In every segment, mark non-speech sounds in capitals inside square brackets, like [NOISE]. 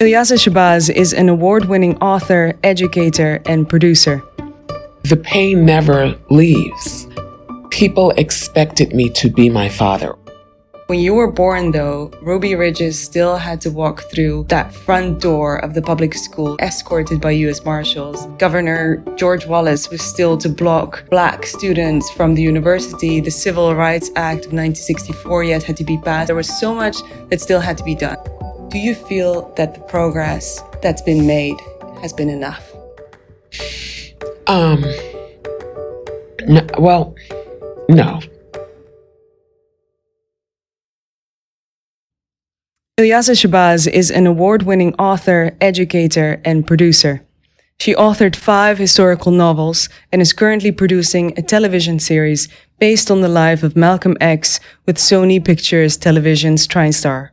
Ilyasah Shabazz is an award winning author, educator, and producer. The pain never leaves. People expected me to be my father. When you were born, though, Ruby Bridges still had to walk through that front door of the public school, escorted by U.S. Marshals. Governor George Wallace was still to block black students from the university. The Civil Rights Act of 1964 yet had to be passed. There was so much that still had to be done. Do you feel that the progress that's been made has been enough? Um, no, well, no. Ilyasah Shabazz is an award winning author, educator, and producer. She authored five historical novels and is currently producing a television series based on the life of Malcolm X with Sony Pictures Television's TriStar.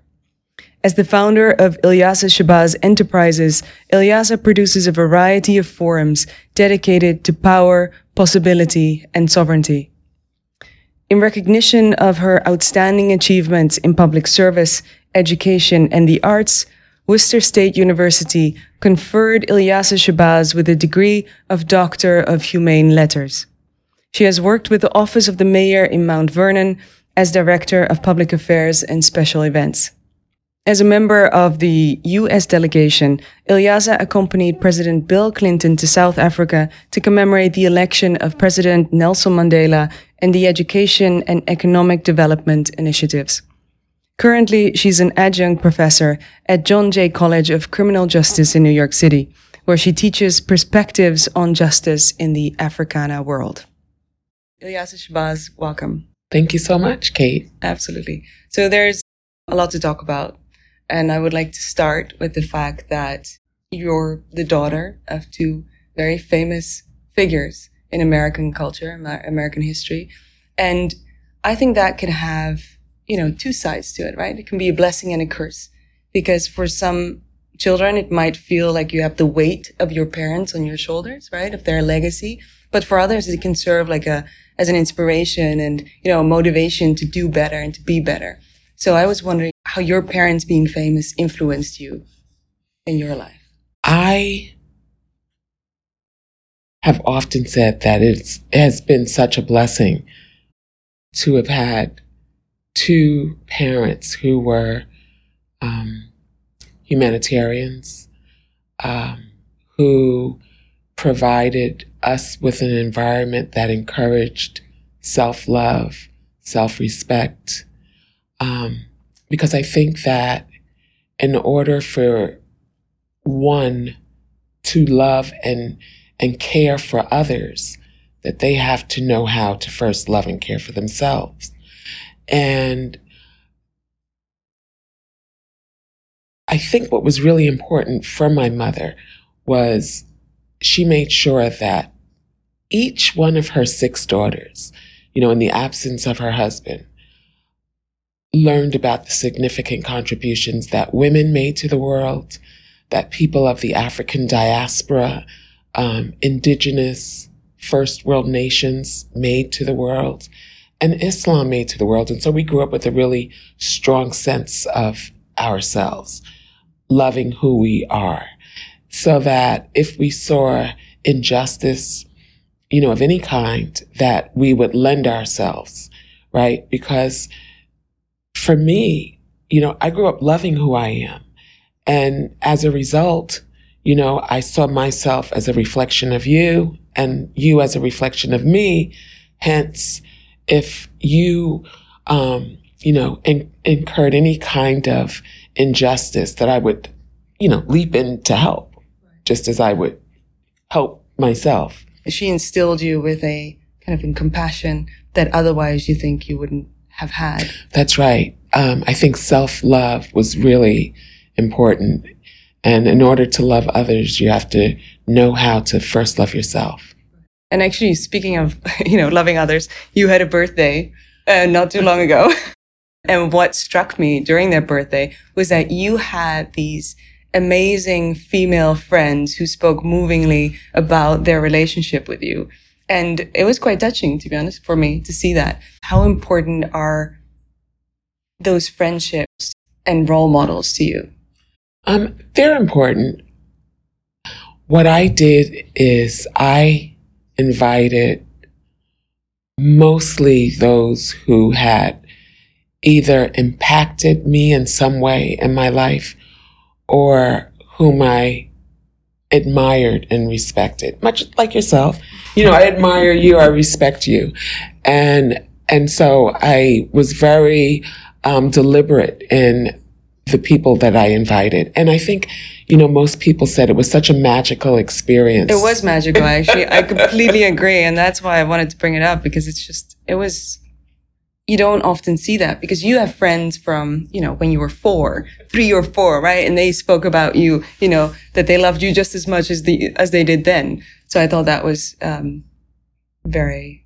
As the founder of Ilyasah Shabazz Enterprises, Ilyasah produces a variety of forums dedicated to power, possibility, and sovereignty. In recognition of her outstanding achievements in public service, education, and the arts, Worcester State University conferred Ilyasah Shabazz with a degree of Doctor of Humane Letters. She has worked with the Office of the Mayor in Mount Vernon as Director of Public Affairs and Special Events. As a member of the US delegation, Ilyasah accompanied President Bill Clinton to South Africa to commemorate the election of President Nelson Mandela and the education and economic development initiatives. Currently, she's an adjunct professor at John Jay College of Criminal Justice in New York City, where she teaches perspectives on justice in the Africana world. Ilyasah Shabazz, welcome. Thank you so much, Kate. Absolutely. So there's a lot to talk about and I would like to start with the fact that you're the daughter of two very famous figures in American culture, American history. And I think that can have, you know, two sides to it, right? It can be a blessing and a curse because for some children, it might feel like you have the weight of your parents on your shoulders, right? Of their legacy. But for others, it can serve like a, as an inspiration and, you know, a motivation to do better and to be better. So I was wondering how your parents being famous influenced you in your life. I have often said that it has been such a blessing to have had two parents who were um, humanitarians, um, who provided us with an environment that encouraged self love, self respect, um, because I think that in order for one to love and and care for others, that they have to know how to first love and care for themselves. And I think what was really important for my mother was she made sure that each one of her six daughters, you know, in the absence of her husband, learned about the significant contributions that women made to the world, that people of the African diaspora, um, indigenous first world nations made to the world, and Islam made to the world. And so we grew up with a really strong sense of ourselves, loving who we are, so that if we saw injustice, you know, of any kind, that we would lend ourselves, right? Because for me, you know, I grew up loving who I am. And as a result, you know, I saw myself as a reflection of you and you as a reflection of me. Hence, if you, um, you know, in, incurred any kind of injustice that I would, you know, leap in to help, just as I would help myself. She instilled you with a kind of compassion that otherwise you think you wouldn't have had. That's right. Um, I think self love was really important. And in order to love others, you have to know how to first love yourself. And actually, speaking of, [LAUGHS] you know, loving others, you had a birthday uh, not too long ago. [LAUGHS] and what struck me during that birthday was that you had these amazing female friends who spoke movingly about their relationship with you. And it was quite touching, to be honest, for me to see that. How important are those friendships and role models to you? Um, they're important. What I did is I invited mostly those who had either impacted me in some way in my life or whom I admired and respected, much like yourself. You know, I admire you, I respect you. And, and so I was very um, deliberate in the people that I invited. And I think, you know, most people said it was such a magical experience. It was magical, actually. I completely agree. And that's why I wanted to bring it up because it's just, it was, you don't often see that because you have friends from, you know, when you were four, three or four, right? And they spoke about you, you know, that they loved you just as much as the, as they did then. So I thought that was, um, very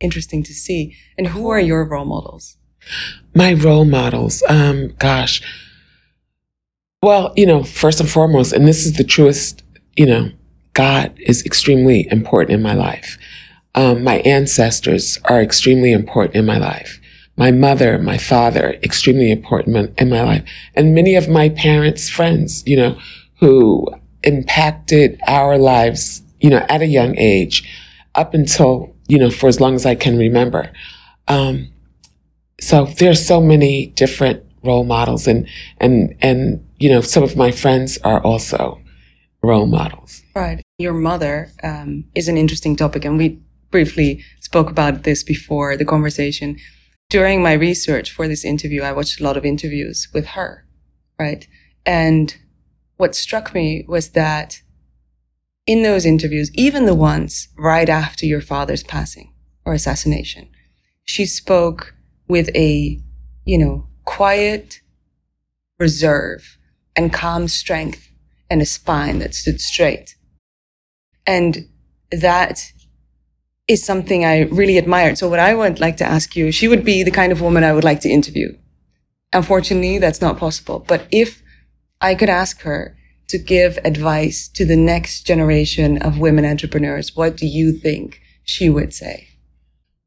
interesting to see. And who are your role models? My role models, um, gosh. Well, you know, first and foremost, and this is the truest, you know, God is extremely important in my life. Um, my ancestors are extremely important in my life. My mother, my father, extremely important in my life. And many of my parents' friends, you know, who impacted our lives, you know, at a young age up until, you know, for as long as I can remember. Um, so there's so many different role models and, and, and, you know, some of my friends are also role models. Right. Your mother um, is an interesting topic, and we briefly spoke about this before the conversation. During my research for this interview, I watched a lot of interviews with her, right? And what struck me was that in those interviews, even the ones right after your father's passing or assassination, she spoke with a, you know, quiet reserve and calm strength and a spine that stood straight. And that is something I really admired. So what I would like to ask you, she would be the kind of woman I would like to interview. Unfortunately, that's not possible. But if I could ask her to give advice to the next generation of women entrepreneurs, what do you think she would say?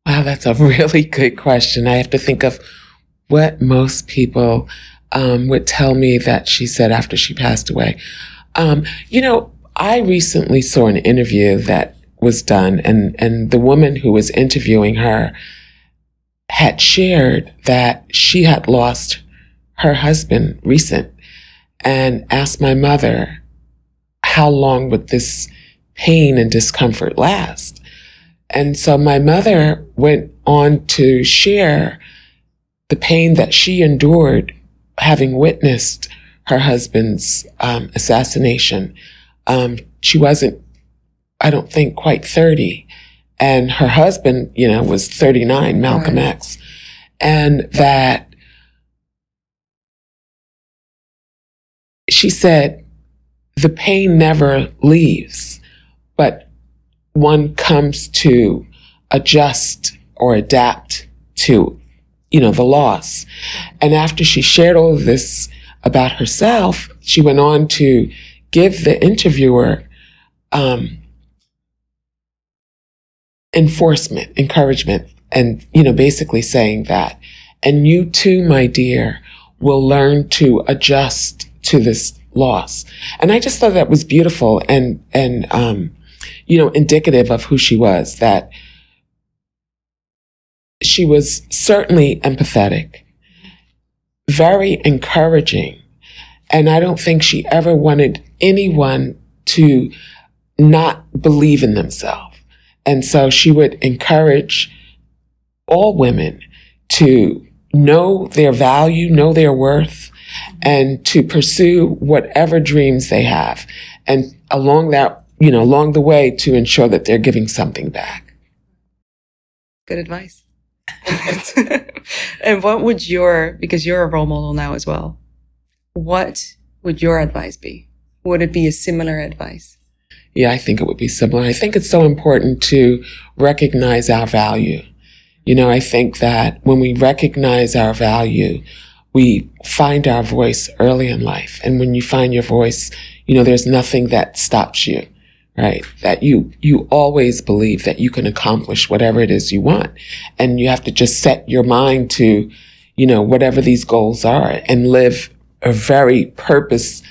Wow, that's a [LAUGHS] really good question. I have to think of what most people um, would tell me that she said after she passed away. Um, you know, I recently saw an interview that was done, and and the woman who was interviewing her had shared that she had lost her husband recent, and asked my mother, "How long would this pain and discomfort last?" And so my mother went on to share the pain that she endured having witnessed her husband's um, assassination. Um, she wasn't, I don't think, quite 30. And her husband, you know, was 39, Malcolm right. X. And that she said, the pain never leaves, but one comes to adjust or adapt to, you know, the loss. And after she shared all of this about herself, she went on to give the interviewer um, enforcement, encouragement, and, you know, basically saying that, and you too, my dear, will learn to adjust to this loss. And I just thought that was beautiful and, and, um, you know, indicative of who she was, that she was certainly empathetic, very encouraging. And I don't think she ever wanted anyone to not believe in themselves. And so she would encourage all women to know their value, know their worth, and to pursue whatever dreams they have. And along that you know, along the way to ensure that they're giving something back. Good advice. [LAUGHS] and what would your, because you're a role model now as well, what would your advice be? Would it be a similar advice? Yeah, I think it would be similar. I think it's so important to recognize our value. You know, I think that when we recognize our value, we find our voice early in life. And when you find your voice, you know, there's nothing that stops you right? That you, you always believe that you can accomplish whatever it is you want. And you have to just set your mind to, you know, whatever these goals are and live a very purpose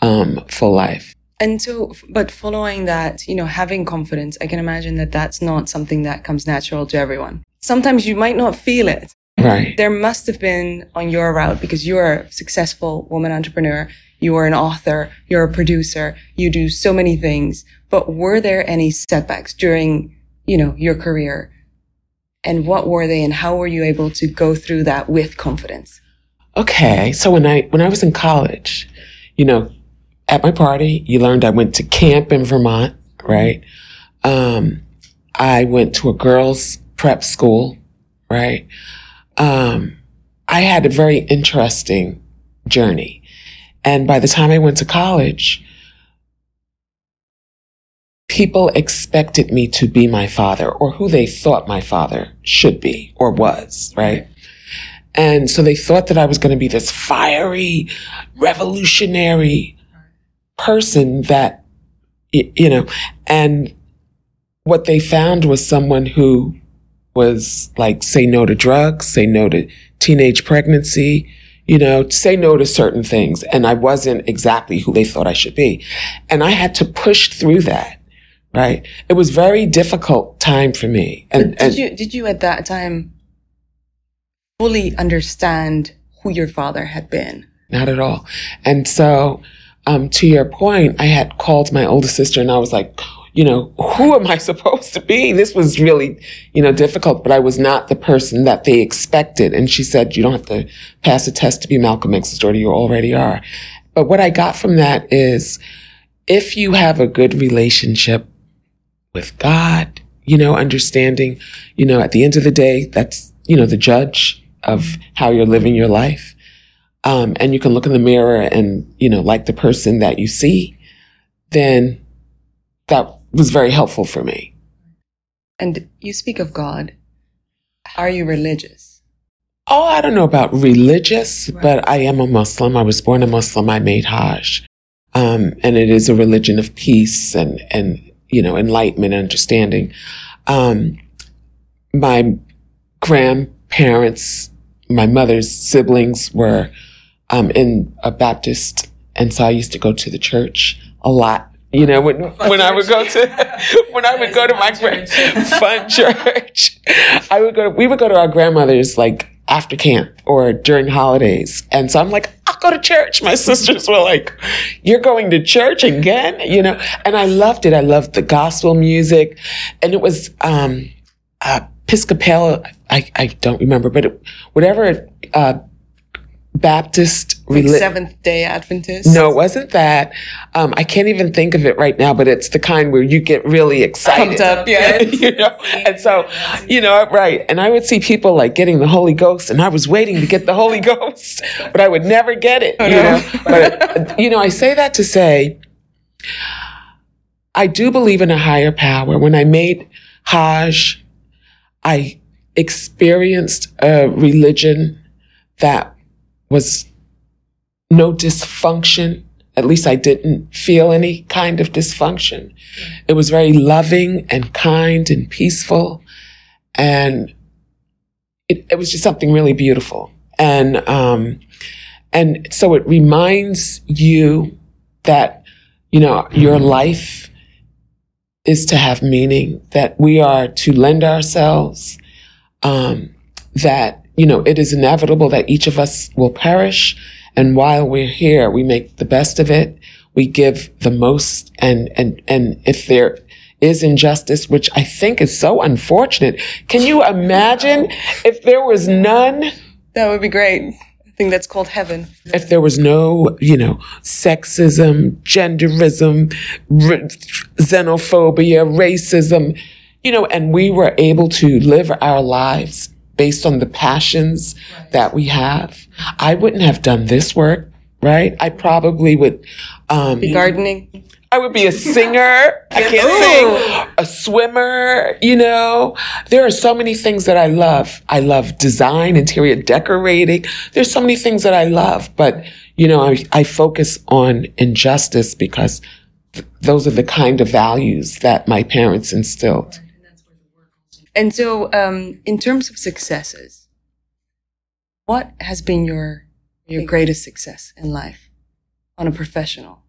um, life. And so, but following that, you know, having confidence, I can imagine that that's not something that comes natural to everyone. Sometimes you might not feel it. Right. There must have been on your route because you're a successful woman entrepreneur. You are an author. You're a producer. You do so many things. But were there any setbacks during, you know, your career? And what were they and how were you able to go through that with confidence? Okay. So when I, when I was in college, you know, at my party. You learned I went to camp in Vermont, right? Um, I went to a girls' prep school, right? Um, I had a very interesting journey. And by the time I went to college, people expected me to be my father or who they thought my father should be or was, right? And so they thought that I was going to be this fiery, revolutionary, person that, you know, and what they found was someone who was like, say no to drugs, say no to teenage pregnancy, you know, say no to certain things. And I wasn't exactly who they thought I should be. And I had to push through that. Right. It was very difficult time for me. And, did and, you, did you at that time fully understand who your father had been? Not at all. And so, um, to your point, I had called my older sister and I was like, you know, who am I [LAUGHS] supposed to be? This was really, you know, difficult, but I was not the person that they expected. And she said, you don't have to pass a test to be Malcolm X's daughter. You already are. But what I got from that is if you have a good relationship with God, you know, understanding, you know, at the end of the day, that's, you know, the judge of how you're living your life um, and you can look in the mirror and, you know, like the person that you see, then that was very helpful for me. And you speak of God. Are you religious? Oh, I don't know about religious, right. but I am a Muslim. I was born a Muslim. I made Hajj. Um, and it is a religion of peace and, and, you know, enlightenment and understanding. Um, my grandparents, my mother's siblings were um, in a Baptist, and so I used to go to the church a lot. You know, when when I would go to [LAUGHS] when I would go to my fun church, I would go. We would go to our grandmother's like after camp or during holidays, and so I'm like, I'll go to church. My [LAUGHS] sisters were like, "You're going to church again?" You know, and I loved it. I loved the gospel music, and it was um, uh, Episcopal. I I don't remember, but it, whatever. Uh, Baptist religion. Seventh day Adventist? No, it wasn't that. Um, I can't even think of it right now, but it's the kind where you get really excited. Pumped up, [LAUGHS] yeah. you know? And so, you know, right. And I would see people like getting the Holy Ghost, and I was waiting to get the Holy [LAUGHS] Ghost, but I would never get it, oh, you no. know? But, you know, I say that to say, I do believe in a higher power. When I made Hajj, I experienced a religion that was no dysfunction. At least I didn't feel any kind of dysfunction. It was very loving and kind and peaceful. And it, it was just something really beautiful. And, um, and so it reminds you that, you know, your life is to have meaning, that we are to lend ourselves, um, that you know, it is inevitable that each of us will perish. And while we're here, we make the best of it. We give the most. And, and, and if there is injustice, which I think is so unfortunate, can you imagine if there was none? That would be great. I think that's called heaven. If there was no, you know, sexism, genderism, r- xenophobia, racism, you know, and we were able to live our lives based on the passions that we have. I wouldn't have done this work, right? I probably would um, be gardening. I would be a singer. I can't sing. A swimmer, you know. There are so many things that I love. I love design, interior decorating. There's so many things that I love, but you know, I, I focus on injustice because th- those are the kind of values that my parents instilled. And so, um, in terms of successes, what has been your your greatest success in life on a professional?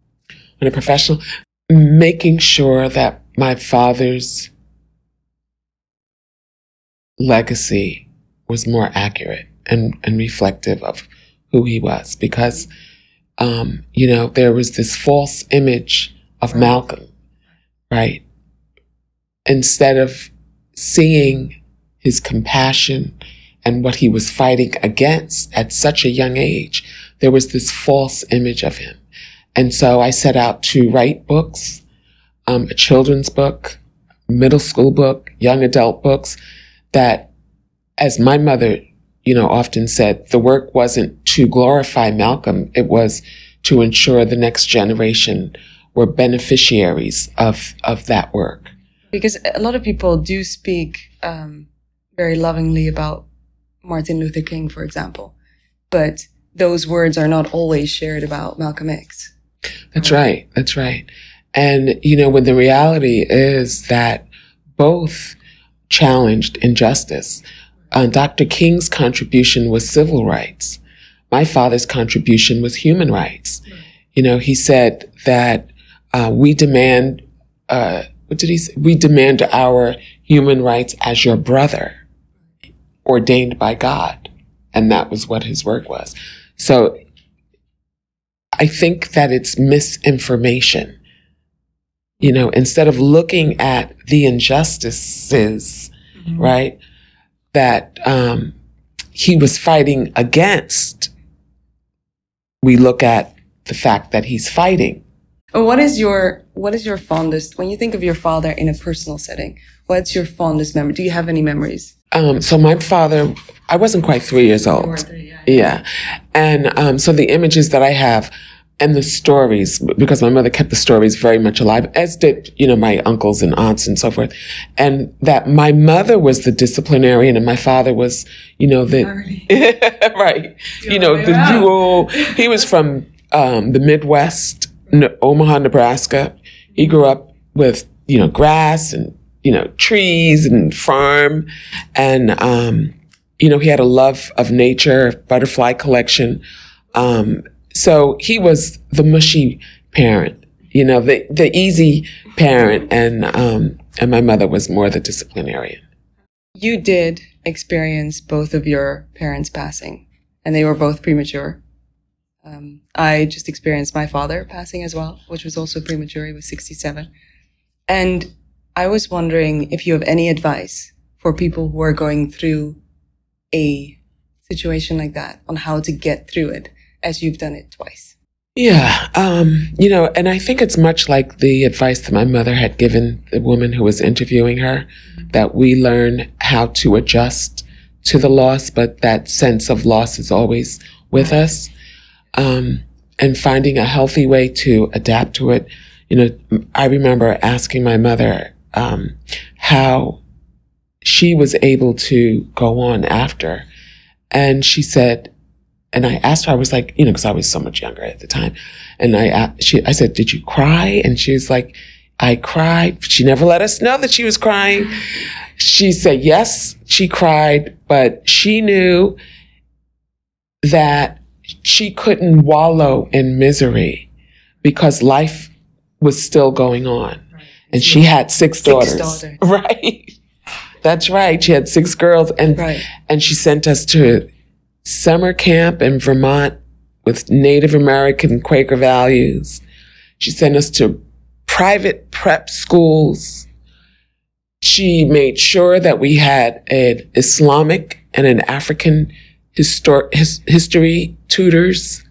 On a professional, making sure that my father's legacy was more accurate and, and reflective of who he was because um, you know there was this false image of Malcolm right? Instead of seeing his compassion and what he was fighting against at such a young age there was this false image of him and so I set out to write books um, a children's book middle school book young adult books that as my mother you know, often said the work wasn't to glorify Malcolm, it was to ensure the next generation were beneficiaries of, of that work. Because a lot of people do speak um, very lovingly about Martin Luther King, for example, but those words are not always shared about Malcolm X. That's right. That's right. And, you know, when the reality is that both challenged injustice, uh, Dr. King's contribution was civil rights. My father's contribution was human rights. You know, he said that uh, we demand, uh, what did he say? We demand our human rights as your brother, ordained by God. And that was what his work was. So I think that it's misinformation. You know, instead of looking at the injustices, mm-hmm. right? that um, he was fighting against, we look at the fact that he's fighting. What is your what is your fondest when you think of your father in a personal setting? What's your fondest memory? Do you have any memories? Um, so my father, I wasn't quite three years old. Three, yeah. yeah. and um, so the images that I have and the stories, because my mother kept the stories very much alive, as did, you know, my uncles and aunts and so forth. And that my mother was the disciplinarian and my father was, you know, the, [LAUGHS] right, you know, the dual, he was from, um, the Midwest, Omaha, Nebraska. He grew up with, you know, grass and, you know, trees and farm. And, um, you know, he had a love of nature, butterfly collection. Um, so he was the mushy parent, you know, the, the easy parent. And, um, and my mother was more the disciplinarian. You did experience both of your parents passing, and they were both premature. Um, I just experienced my father passing as well, which was also premature. He was 67. And I was wondering if you have any advice for people who are going through a situation like that on how to get through it as you've done it twice. Yeah, um, you know, and I think it's much like the advice that my mother had given the woman who was interviewing her mm-hmm. that we learn how to adjust to the loss, but that sense of loss is always with us. Um, and finding a healthy way to adapt to it. You know, I remember asking my mother um, how she was able to go on after. And she said, and I asked her, I was like, you know, because I was so much younger at the time. And I, she, I said, did you cry? And she was like, I cried. She never let us know that she was crying. She said, yes, she cried, but she knew that she couldn't wallow in misery because life was still going on. And she had six, six daughters. daughters. [LAUGHS] Right. That's right. She had six girls and, right. and she sent us to summer camp in Vermont with Native American Quaker values. She sent us to private prep schools. She made sure that we had an Islamic and an African histor- his- history tutors.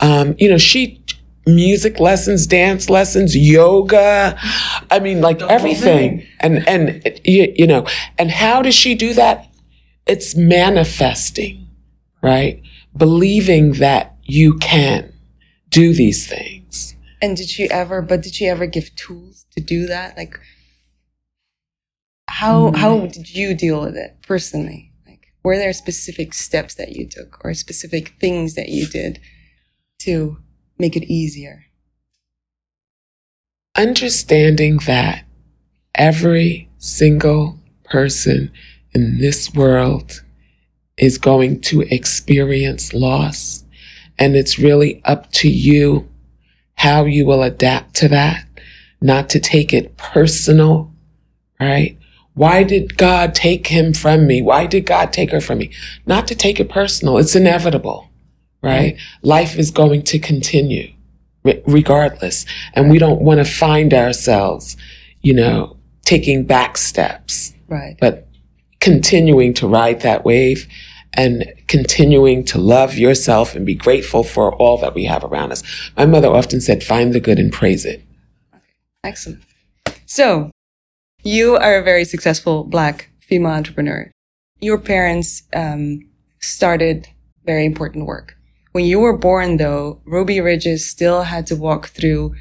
Um, you know, she music lessons, dance lessons, yoga. I mean, like everything. And and you, you know, and how does she do that? It's manifesting right? Believing that you can do these things. And did she ever, but did she ever give tools to do that? Like, how, mm. how did you deal with it personally? Were there specific steps that you took or specific things that you did to make it easier? Understanding that every single person in this world is going to experience loss. And it's really up to you how you will adapt to that, not to take it personal, right? Why did God take him from me? Why did God take her from me? Not to take it personal. It's inevitable, right? Life is going to continue regardless. And we don't want to find ourselves, you know, taking back steps. Right. But continuing to ride that wave and continuing to love yourself and be grateful for all that we have around us. My mother often said, find the good and praise it. Excellent. So, you are a very successful Black female entrepreneur. Your parents um, started very important work. When you were born, though, Ruby Bridges still had to walk through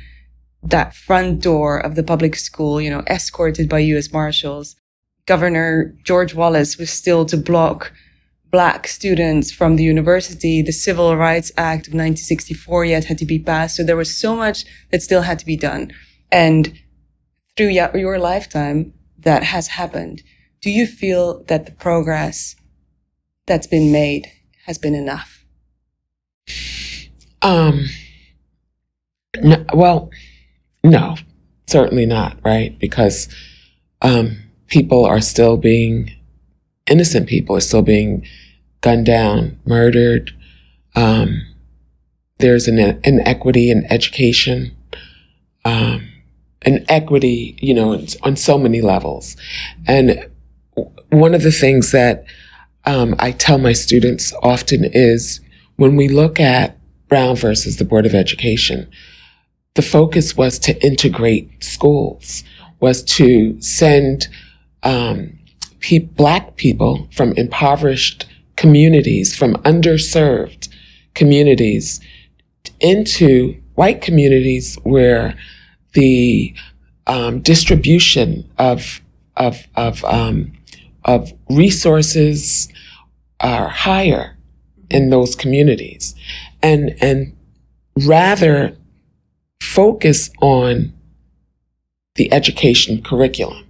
that front door of the public school, you know, escorted by U.S. Marshals. Governor George Wallace was still to block black students from the university. The Civil Rights Act of 1964 yet had to be passed. So there was so much that still had to be done. And through your lifetime that has happened, do you feel that the progress that's been made has been enough? Um, no, well, no, certainly not, right? Because um, people are still being, innocent people are still being gunned down, murdered. Um, there's an inequity in education. Um, an equity, you know, on so many levels. And one of the things that um, I tell my students often is when we look at Brown versus the Board of Education, the focus was to integrate schools, was to send um, pe- Black people from impoverished communities, from underserved communities, into white communities where the um, distribution of of of um, of resources are higher in those communities, and and rather focus on the education curriculum.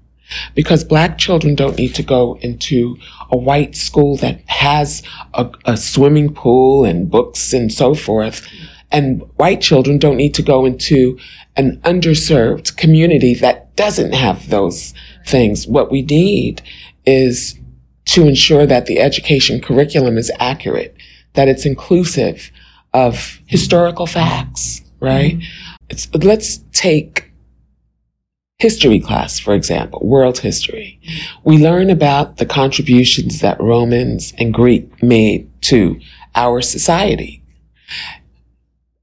Because black children don't need to go into a white school that has a, a swimming pool and books and so forth and white children don't need to go into an underserved community that doesn't have those things. What we need is to ensure that the education curriculum is accurate, that it's inclusive of historical facts, right? Mm-hmm. let's take history class, for example, world history. We learn about the contributions that Romans and Greek made to our society.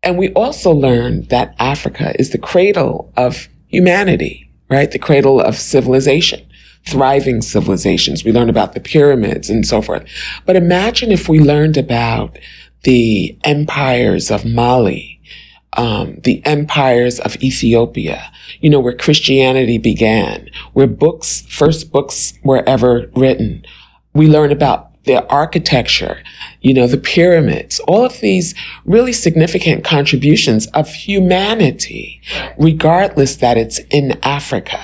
And we also learned that Africa is the cradle of humanity, right? The cradle of civilization, thriving civilizations. We learned about the pyramids and so forth. But imagine if we learned about the empires of Mali, um, the empires of Ethiopia, you know, where Christianity began, where books, first books were ever written. We learn about the architecture, you know, the pyramids, all of these really significant contributions of humanity, regardless that it's in Africa,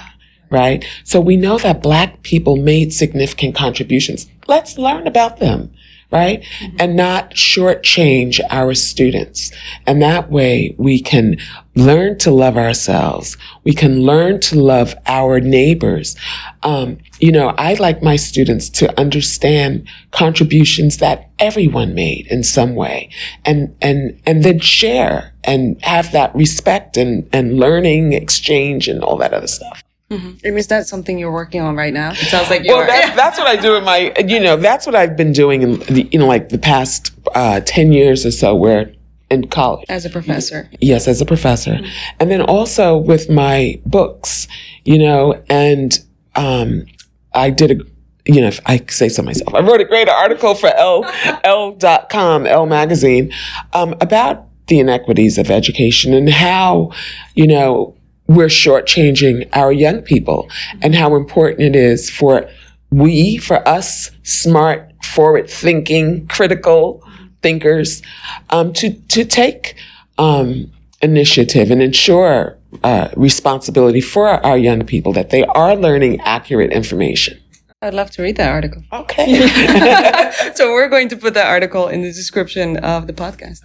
right? So we know that black people made significant contributions. Let's learn about them right? Mm-hmm. And not shortchange our students. And that way we can learn to love ourselves. We can learn to love our neighbors. Um, you know, I like my students to understand contributions that everyone made in some way and, and, and then share and have that respect and, and learning exchange and all that other stuff. Mm-hmm. And is that something you're working on right now? It sounds like you well, That's, that's what I do in my, you know, that's what I've been doing in the, you know, like the past uh, 10 years or so where in college. As a professor. Yes, as a professor. Mm-hmm. And then also with my books, you know, and um, I did a, you know, if I say so myself, I wrote a great article for Elle, [LAUGHS] Elle.com, Elle magazine, um, about the inequities of education and how, you know, we're shortchanging our young people and how important it is for we, for us, smart, forward thinking, critical thinkers, um, to, to take, um, initiative and ensure, uh, responsibility for our young people that they are learning accurate information. I'd love to read that article. Okay. [LAUGHS] so we're going to put that article in the description of the podcast.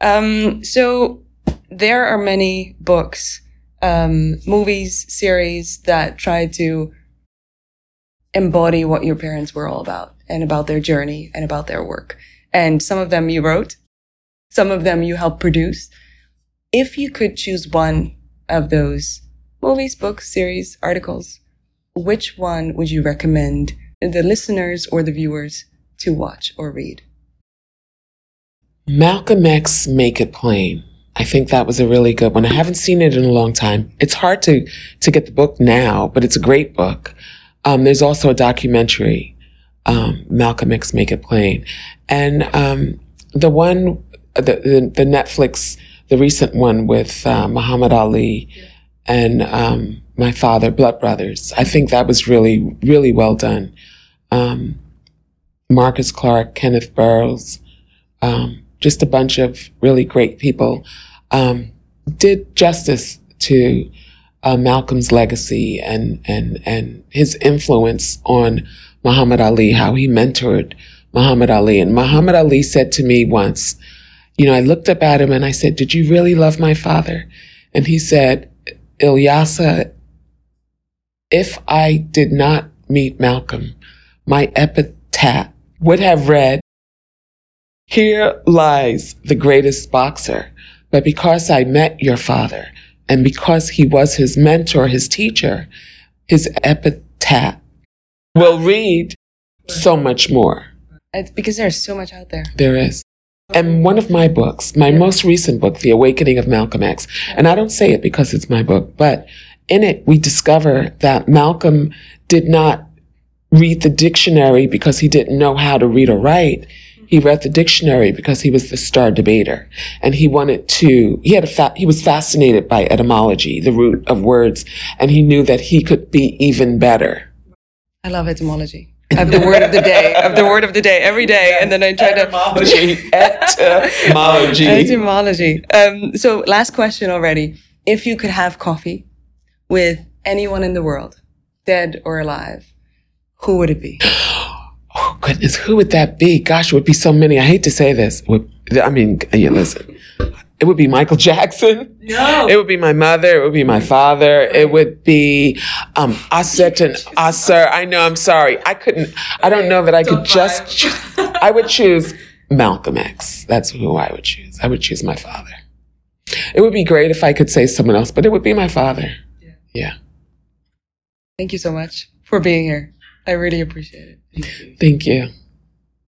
Um, so there are many books, um, movies, series that try to embody what your parents were all about and about their journey and about their work. And some of them you wrote, some of them you helped produce. If you could choose one of those movies, books, series, articles, which one would you recommend the listeners or the viewers to watch or read? Malcolm X Make It Plain. I think that was a really good one. I haven't seen it in a long time. It's hard to, to get the book now, but it's a great book. Um, there's also a documentary, um, Malcolm X Make It Plain. And um, the one, the, the, the, Netflix, the recent one with uh, Muhammad Ali and um, my father, Blood Brothers, I think that was really, really well done. Um, Marcus Clarke, Kenya Barris, um, just a bunch of really great people, um, did justice to uh, Malcolm's legacy and and and his influence on Muhammad Ali, how he mentored Muhammad Ali. And Muhammad Ali said to me once, you know, I looked up at him and I said, "Did you really love my father?" And he said, "Ilyasah, if I did not meet Malcolm, my epitaph would have read." Here lies the greatest boxer. But because I met your father and because he was his mentor, his teacher, his epitaph will read so much more. It's because there's so much out there. There is. And one of my books, my most recent book, The Awakening of Malcolm X, and I don't say it because it's my book, but in it we discover that Malcolm did not read the dictionary because he didn't know how to read or write. He read the dictionary because he was the star debater and he wanted to, he had a fa- he was fascinated by etymology, the root of words, and he knew that he could be even better. I love etymology. [LAUGHS] I have the word of the day, of the word of the day every day, and then I try etymology, to [LAUGHS] etymology, etymology. Um, so, last question already: If you could have coffee with anyone in the world, dead or alive, who would it be? [GASPS] oh goodness, who would that be? Gosh, it would be so many. I hate to say this. I mean, yeah, listen. It would be Michael [LAUGHS] Jackson. No. It would be my mother. It would be my father. It would be um Aset and Ausar. I know. I'm sorry. I couldn't. I don't know that I could just. I would choose Malcolm X. That's who I would choose. I would choose my father. It would be great if I could say someone else, but it would be my father. Yeah. yeah. Thank you so much for being here. I really appreciate it. Thank you.